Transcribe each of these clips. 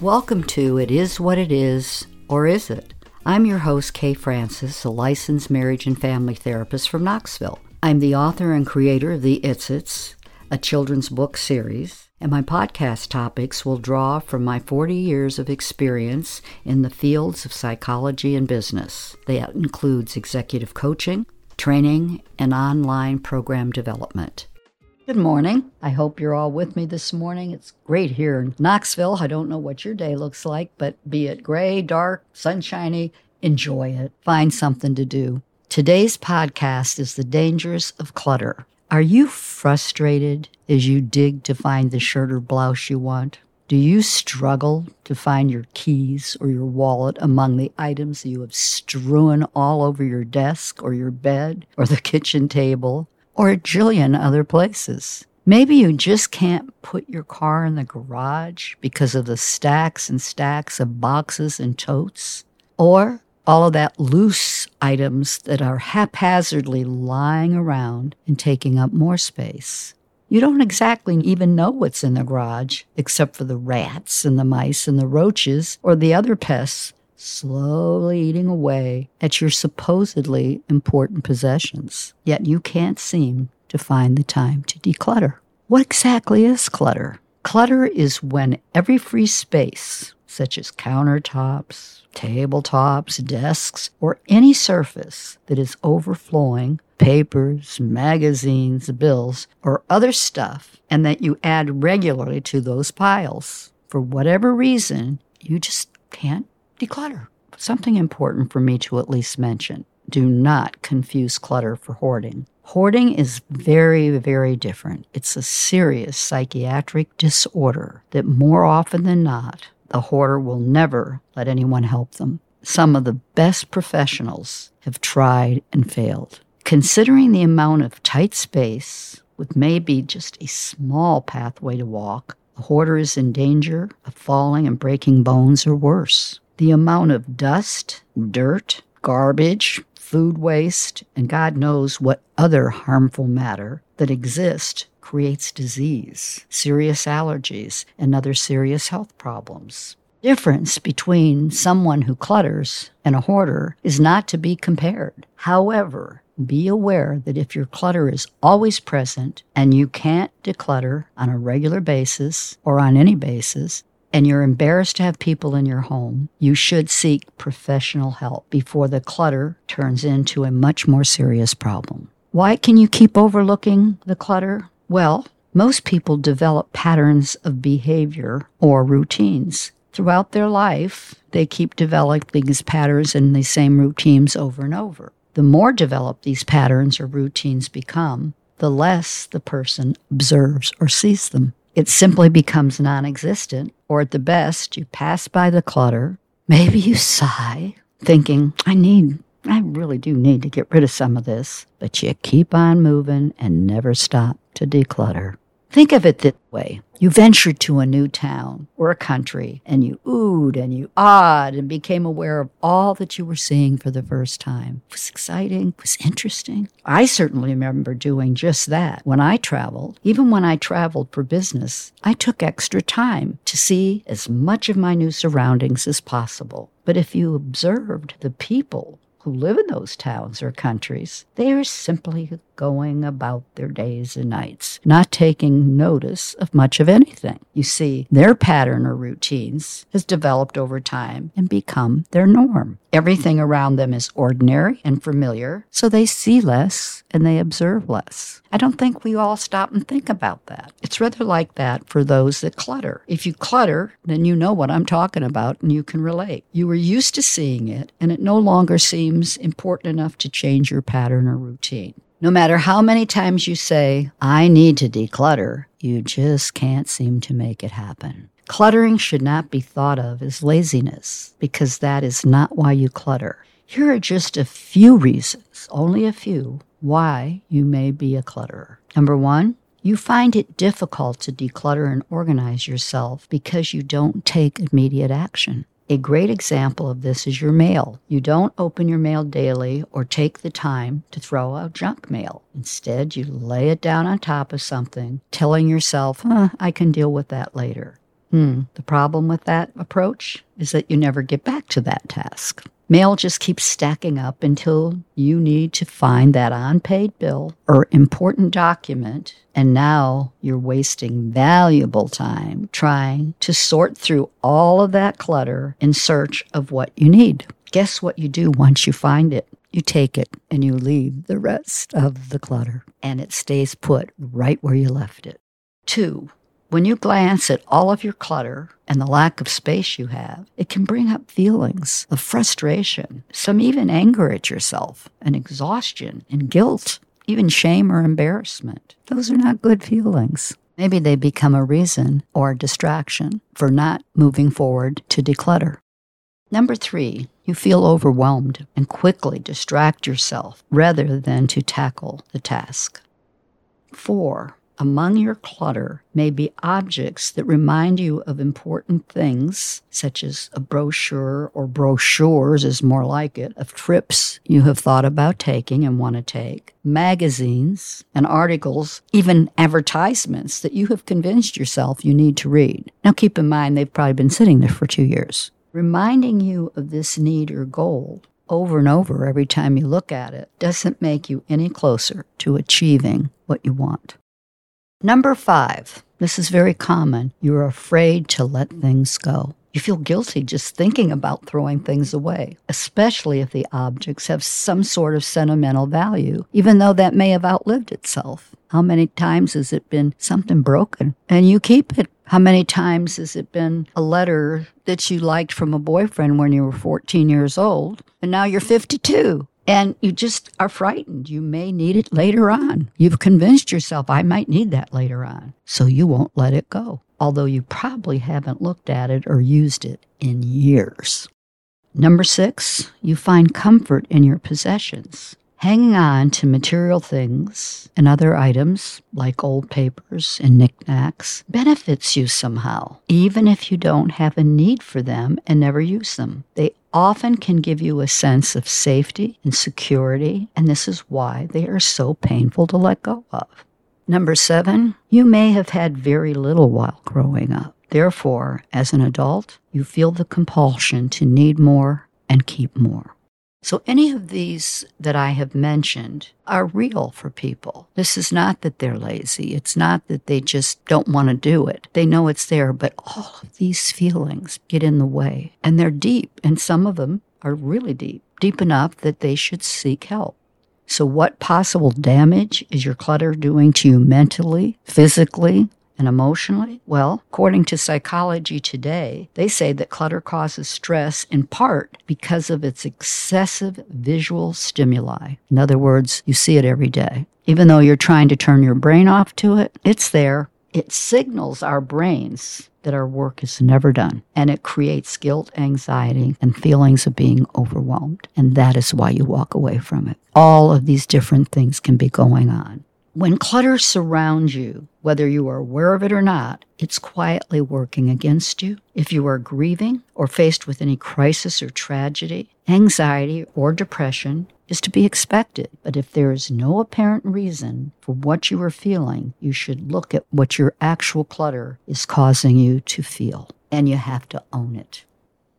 Welcome to It Is What It Is, or Is It? I'm your host, Kay Francis, a licensed marriage and family therapist from Knoxville. I'm the author and creator of the It's It's, a children's book series, and my podcast topics will draw from my 40 years of experience in the fields of psychology and business. That includes executive coaching, training, and online program development. Good morning. I hope you're all with me this morning. It's great here in Knoxville. I don't know what your day looks like, but be it gray, dark, sunshiny, enjoy it. Find something to do. Today's podcast is The Dangers of Clutter. Are you frustrated as you dig to find the shirt or blouse you want? Do you struggle to find your keys or your wallet among the items you have strewn all over your desk or your bed or the kitchen table? Or a jillion other places. Maybe you just can't put your car in the garage because of the stacks and stacks of boxes and totes, or all of that loose items that are haphazardly lying around and taking up more space. You don't exactly even know what's in the garage, except for the rats and the mice and the roaches or the other pests slowly eating away at your supposedly important possessions. Yet you can't seem to find the time to declutter. What exactly is clutter? Clutter is when every free space, such as countertops, tabletops, desks, or any surface that is overflowing papers, magazines, bills, or other stuff, and that you add regularly to those piles. For whatever reason, you just can't declutter. Something important for me to at least mention. Do not confuse clutter for hoarding. Hoarding is very, very different. It's a serious psychiatric disorder that more often than not, the hoarder will never let anyone help them. Some of the best professionals have tried and failed. Considering the amount of tight space with maybe just a small pathway to walk, the hoarder is in danger of falling and breaking bones or worse the amount of dust, dirt, garbage, food waste, and God knows what other harmful matter that exists creates disease, serious allergies, and other serious health problems. Difference between someone who clutters and a hoarder is not to be compared. However, be aware that if your clutter is always present and you can't declutter on a regular basis or on any basis, and you're embarrassed to have people in your home, you should seek professional help before the clutter turns into a much more serious problem. Why can you keep overlooking the clutter? Well, most people develop patterns of behavior or routines. Throughout their life, they keep developing these patterns and the same routines over and over. The more developed these patterns or routines become, the less the person observes or sees them. It simply becomes non existent, or at the best, you pass by the clutter. Maybe you sigh, thinking, I need, I really do need to get rid of some of this, but you keep on moving and never stop to declutter. Think of it this way. You ventured to a new town or a country and you oohed and you awed and became aware of all that you were seeing for the first time. It was exciting, it was interesting. I certainly remember doing just that when I traveled. Even when I traveled for business, I took extra time to see as much of my new surroundings as possible. But if you observed the people who live in those towns or countries, they are simply going about their days and nights, not taking notice of much of anything. You see, their pattern or routines has developed over time and become their norm. Everything around them is ordinary and familiar, so they see less and they observe less. I don't think we all stop and think about that. It's rather like that for those that clutter. If you clutter, then you know what I'm talking about and you can relate. You were used to seeing it, and it no longer seems important enough to change your pattern or routine. No matter how many times you say, I need to declutter, you just can't seem to make it happen. Cluttering should not be thought of as laziness because that is not why you clutter. Here are just a few reasons, only a few, why you may be a clutterer. Number one, you find it difficult to declutter and organize yourself because you don't take immediate action. A great example of this is your mail. You don't open your mail daily or take the time to throw out junk mail. Instead, you lay it down on top of something, telling yourself, I can deal with that later. Hmm. The problem with that approach is that you never get back to that task. Mail just keeps stacking up until you need to find that unpaid bill or important document. And now you're wasting valuable time trying to sort through all of that clutter in search of what you need. Guess what you do once you find it? You take it and you leave the rest of the clutter, and it stays put right where you left it. Two, when you glance at all of your clutter and the lack of space you have, it can bring up feelings of frustration, some even anger at yourself, and exhaustion and guilt, even shame or embarrassment. Those are not good feelings. Maybe they become a reason or a distraction for not moving forward to declutter. Number three, you feel overwhelmed and quickly distract yourself rather than to tackle the task. Four, among your clutter may be objects that remind you of important things, such as a brochure or brochures is more like it, of trips you have thought about taking and want to take, magazines and articles, even advertisements that you have convinced yourself you need to read. Now keep in mind they've probably been sitting there for two years. Reminding you of this need or goal over and over every time you look at it doesn't make you any closer to achieving what you want. Number five, this is very common. You're afraid to let things go. You feel guilty just thinking about throwing things away, especially if the objects have some sort of sentimental value, even though that may have outlived itself. How many times has it been something broken and you keep it? How many times has it been a letter that you liked from a boyfriend when you were 14 years old and now you're 52? And you just are frightened. You may need it later on. You've convinced yourself, I might need that later on. So you won't let it go, although you probably haven't looked at it or used it in years. Number six, you find comfort in your possessions. Hanging on to material things and other items, like old papers and knickknacks, benefits you somehow, even if you don't have a need for them and never use them. They often can give you a sense of safety and security, and this is why they are so painful to let go of. Number seven, you may have had very little while growing up. Therefore, as an adult, you feel the compulsion to need more and keep more. So, any of these that I have mentioned are real for people. This is not that they're lazy. It's not that they just don't want to do it. They know it's there, but all of these feelings get in the way. And they're deep, and some of them are really deep, deep enough that they should seek help. So, what possible damage is your clutter doing to you mentally, physically, and emotionally? Well, according to Psychology Today, they say that clutter causes stress in part because of its excessive visual stimuli. In other words, you see it every day. Even though you're trying to turn your brain off to it, it's there. It signals our brains that our work is never done. And it creates guilt, anxiety, and feelings of being overwhelmed. And that is why you walk away from it. All of these different things can be going on. When clutter surrounds you, whether you are aware of it or not, it's quietly working against you. If you are grieving or faced with any crisis or tragedy, anxiety or depression is to be expected. But if there is no apparent reason for what you are feeling, you should look at what your actual clutter is causing you to feel, and you have to own it.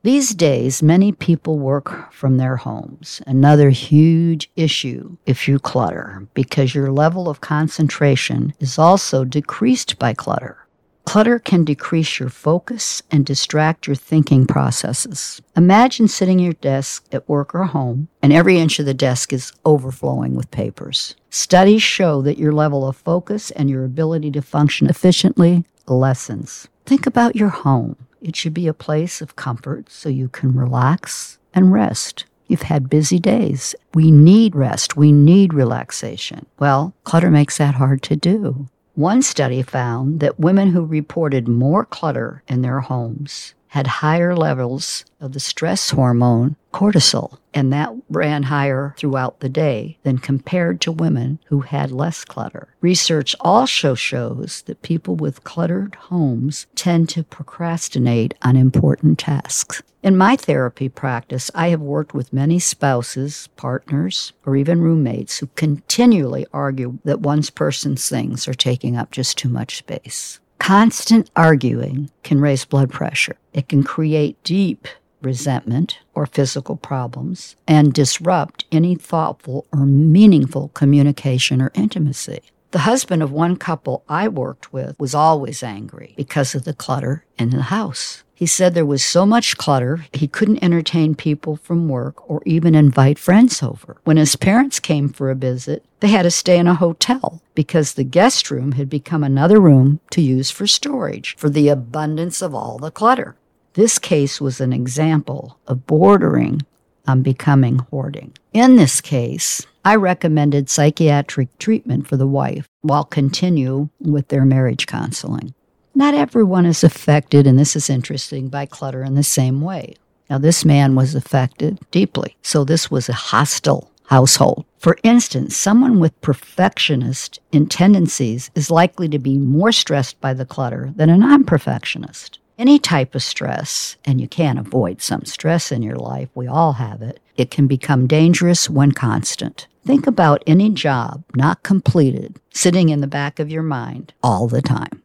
These days, many people work from their homes. Another huge issue if you clutter, because your level of concentration is also decreased by clutter. Clutter can decrease your focus and distract your thinking processes. Imagine sitting at your desk at work or home, and every inch of the desk is overflowing with papers. Studies show that your level of focus and your ability to function efficiently lessens. Think about your home. It should be a place of comfort so you can relax and rest. You've had busy days. We need rest. We need relaxation. Well, clutter makes that hard to do. One study found that women who reported more clutter in their homes had higher levels of the stress hormone cortisol, and that ran higher throughout the day than compared to women who had less clutter. Research also shows that people with cluttered homes tend to procrastinate on important tasks. In my therapy practice, I have worked with many spouses, partners, or even roommates who continually argue that one person's things are taking up just too much space. Constant arguing can raise blood pressure. It can create deep resentment or physical problems and disrupt any thoughtful or meaningful communication or intimacy. The husband of one couple I worked with was always angry because of the clutter in the house. He said there was so much clutter, he couldn't entertain people from work or even invite friends over. When his parents came for a visit, they had to stay in a hotel because the guest room had become another room to use for storage for the abundance of all the clutter. This case was an example of bordering on becoming hoarding. In this case, I recommended psychiatric treatment for the wife while continue with their marriage counseling. Not everyone is affected, and this is interesting, by clutter in the same way. Now, this man was affected deeply, so this was a hostile household. For instance, someone with perfectionist in tendencies is likely to be more stressed by the clutter than a non perfectionist any type of stress, and you can't avoid some stress in your life, we all have it, it can become dangerous when constant. Think about any job not completed sitting in the back of your mind all the time.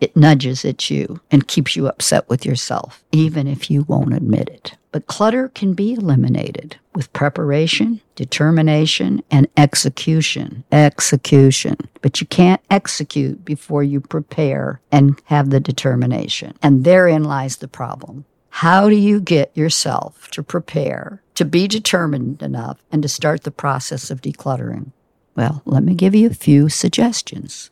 It nudges at you and keeps you upset with yourself, even if you won't admit it. But clutter can be eliminated with preparation, determination, and execution. Execution. But you can't execute before you prepare and have the determination. And therein lies the problem. How do you get yourself to prepare, to be determined enough, and to start the process of decluttering? Well, let me give you a few suggestions.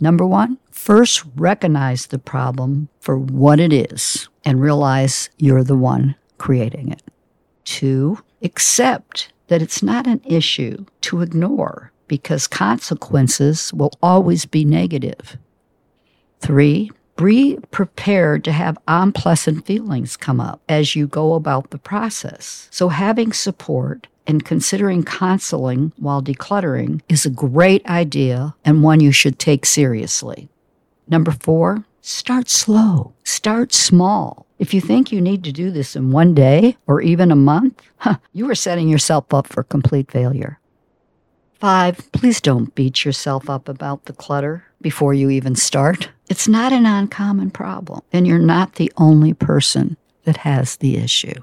Number one, first recognize the problem for what it is and realize you're the one creating it. Two, accept that it's not an issue to ignore because consequences will always be negative. Three, be prepared to have unpleasant feelings come up as you go about the process. So, having support and considering counseling while decluttering is a great idea and one you should take seriously. Number four, start slow, start small. If you think you need to do this in one day or even a month, huh, you are setting yourself up for complete failure. Five, please don't beat yourself up about the clutter before you even start. It's not an uncommon problem, and you're not the only person that has the issue.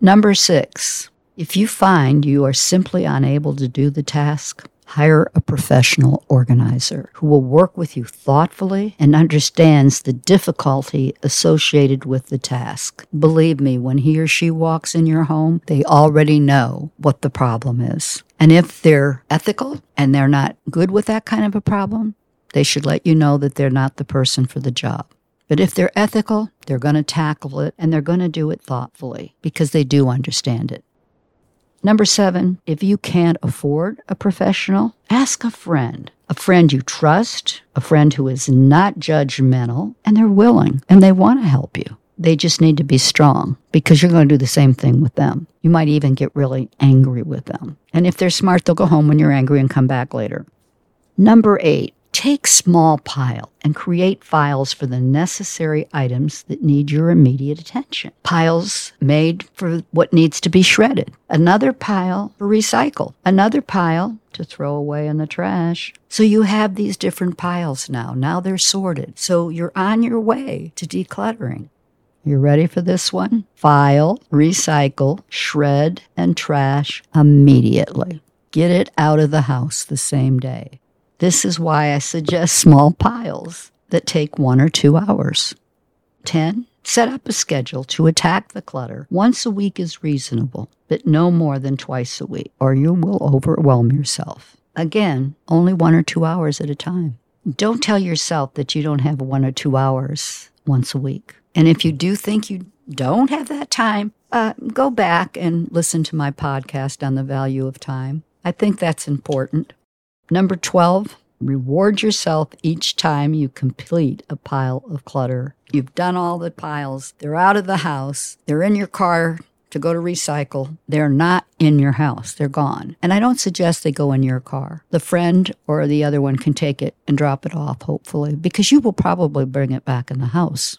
Number six, if you find you are simply unable to do the task, hire a professional organizer who will work with you thoughtfully and understands the difficulty associated with the task. Believe me, when he or she walks in your home, they already know what the problem is. And if they're ethical and they're not good with that kind of a problem, they should let you know that they're not the person for the job. But if they're ethical, they're going to tackle it and they're going to do it thoughtfully because they do understand it. Number seven, if you can't afford a professional, ask a friend. A friend you trust, a friend who is not judgmental, and they're willing and they want to help you. They just need to be strong because you're going to do the same thing with them. You might even get really angry with them. And if they're smart, they'll go home when you're angry and come back later. Number eight, Take small pile and create files for the necessary items that need your immediate attention. Piles made for what needs to be shredded. Another pile for recycle. Another pile to throw away in the trash. So you have these different piles now. Now they're sorted. So you're on your way to decluttering. You ready for this one? File, recycle, shred, and trash immediately. Get it out of the house the same day. This is why I suggest small piles that take one or two hours. 10. Set up a schedule to attack the clutter. Once a week is reasonable, but no more than twice a week, or you will overwhelm yourself. Again, only one or two hours at a time. Don't tell yourself that you don't have one or two hours once a week. And if you do think you don't have that time, uh, go back and listen to my podcast on the value of time. I think that's important. Number 12, reward yourself each time you complete a pile of clutter. You've done all the piles, they're out of the house, they're in your car to go to recycle. They're not in your house, they're gone. And I don't suggest they go in your car. The friend or the other one can take it and drop it off, hopefully, because you will probably bring it back in the house.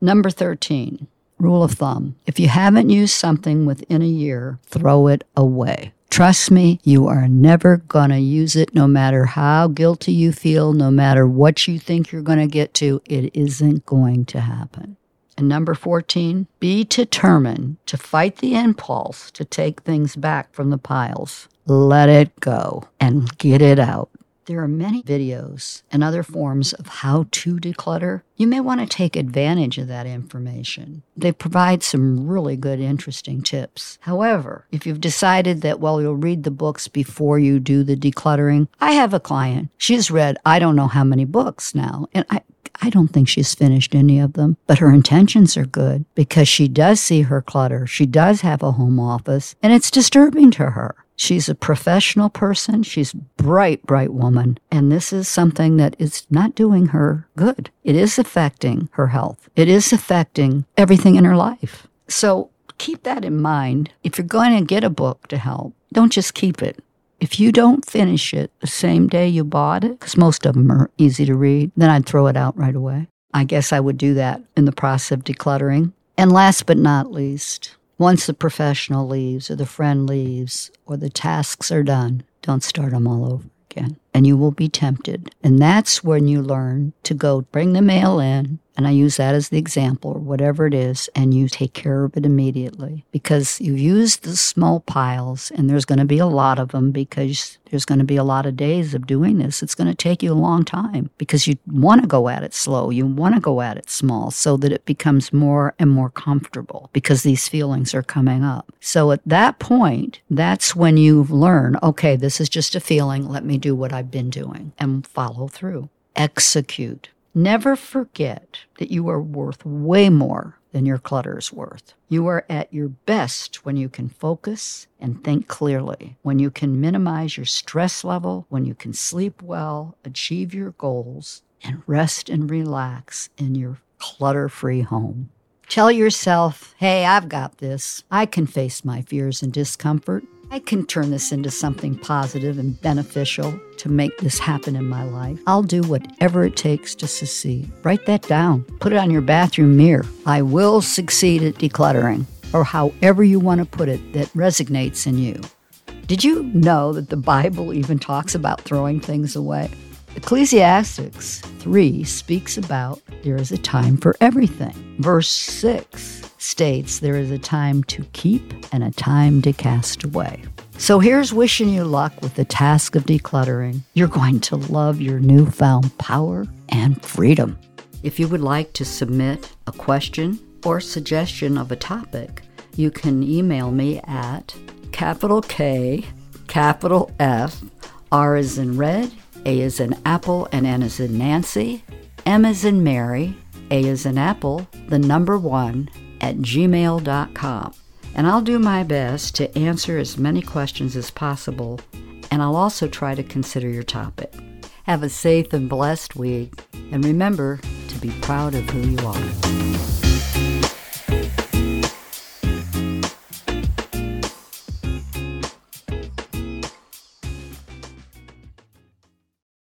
Number 13, rule of thumb if you haven't used something within a year, throw it away Trust me, you are never going to use it no matter how guilty you feel, no matter what you think you're going to get to. It isn't going to happen. And number 14, be determined to fight the impulse to take things back from the piles. Let it go and get it out. There are many videos and other forms of how to declutter. You may want to take advantage of that information. They provide some really good, interesting tips. However, if you've decided that, well, you'll read the books before you do the decluttering, I have a client. She's read I don't know how many books now, and I, I don't think she's finished any of them, but her intentions are good because she does see her clutter. She does have a home office, and it's disturbing to her. She's a professional person. She's bright, bright woman. And this is something that is not doing her good. It is affecting her health. It is affecting everything in her life. So keep that in mind. If you're going to get a book to help, don't just keep it. If you don't finish it the same day you bought it, because most of them are easy to read, then I'd throw it out right away. I guess I would do that in the process of decluttering. And last but not least, once the professional leaves, or the friend leaves, or the tasks are done, don't start them all over again. And you will be tempted. And that's when you learn to go bring the mail in, and I use that as the example, or whatever it is, and you take care of it immediately because you've used the small piles, and there's going to be a lot of them because there's going to be a lot of days of doing this. It's going to take you a long time because you want to go at it slow. You want to go at it small so that it becomes more and more comfortable because these feelings are coming up. So at that point, that's when you learn okay, this is just a feeling. Let me do what I've been doing and follow through. Execute. Never forget that you are worth way more than your clutter is worth. You are at your best when you can focus and think clearly, when you can minimize your stress level, when you can sleep well, achieve your goals, and rest and relax in your clutter free home. Tell yourself, hey, I've got this. I can face my fears and discomfort. I can turn this into something positive and beneficial to make this happen in my life. I'll do whatever it takes to succeed. Write that down. Put it on your bathroom mirror. I will succeed at decluttering, or however you want to put it that resonates in you. Did you know that the Bible even talks about throwing things away? Ecclesiastics 3 speaks about there is a time for everything. Verse 6 states there is a time to keep and a time to cast away. So here's wishing you luck with the task of decluttering. You're going to love your newfound power and freedom. If you would like to submit a question or suggestion of a topic, you can email me at capital K, capital F, R is in red, A is in apple, and N is in Nancy, M is in Mary, A is in apple, the number one, at gmail.com. And I'll do my best to answer as many questions as possible, and I'll also try to consider your topic. Have a safe and blessed week, and remember to be proud of who you are.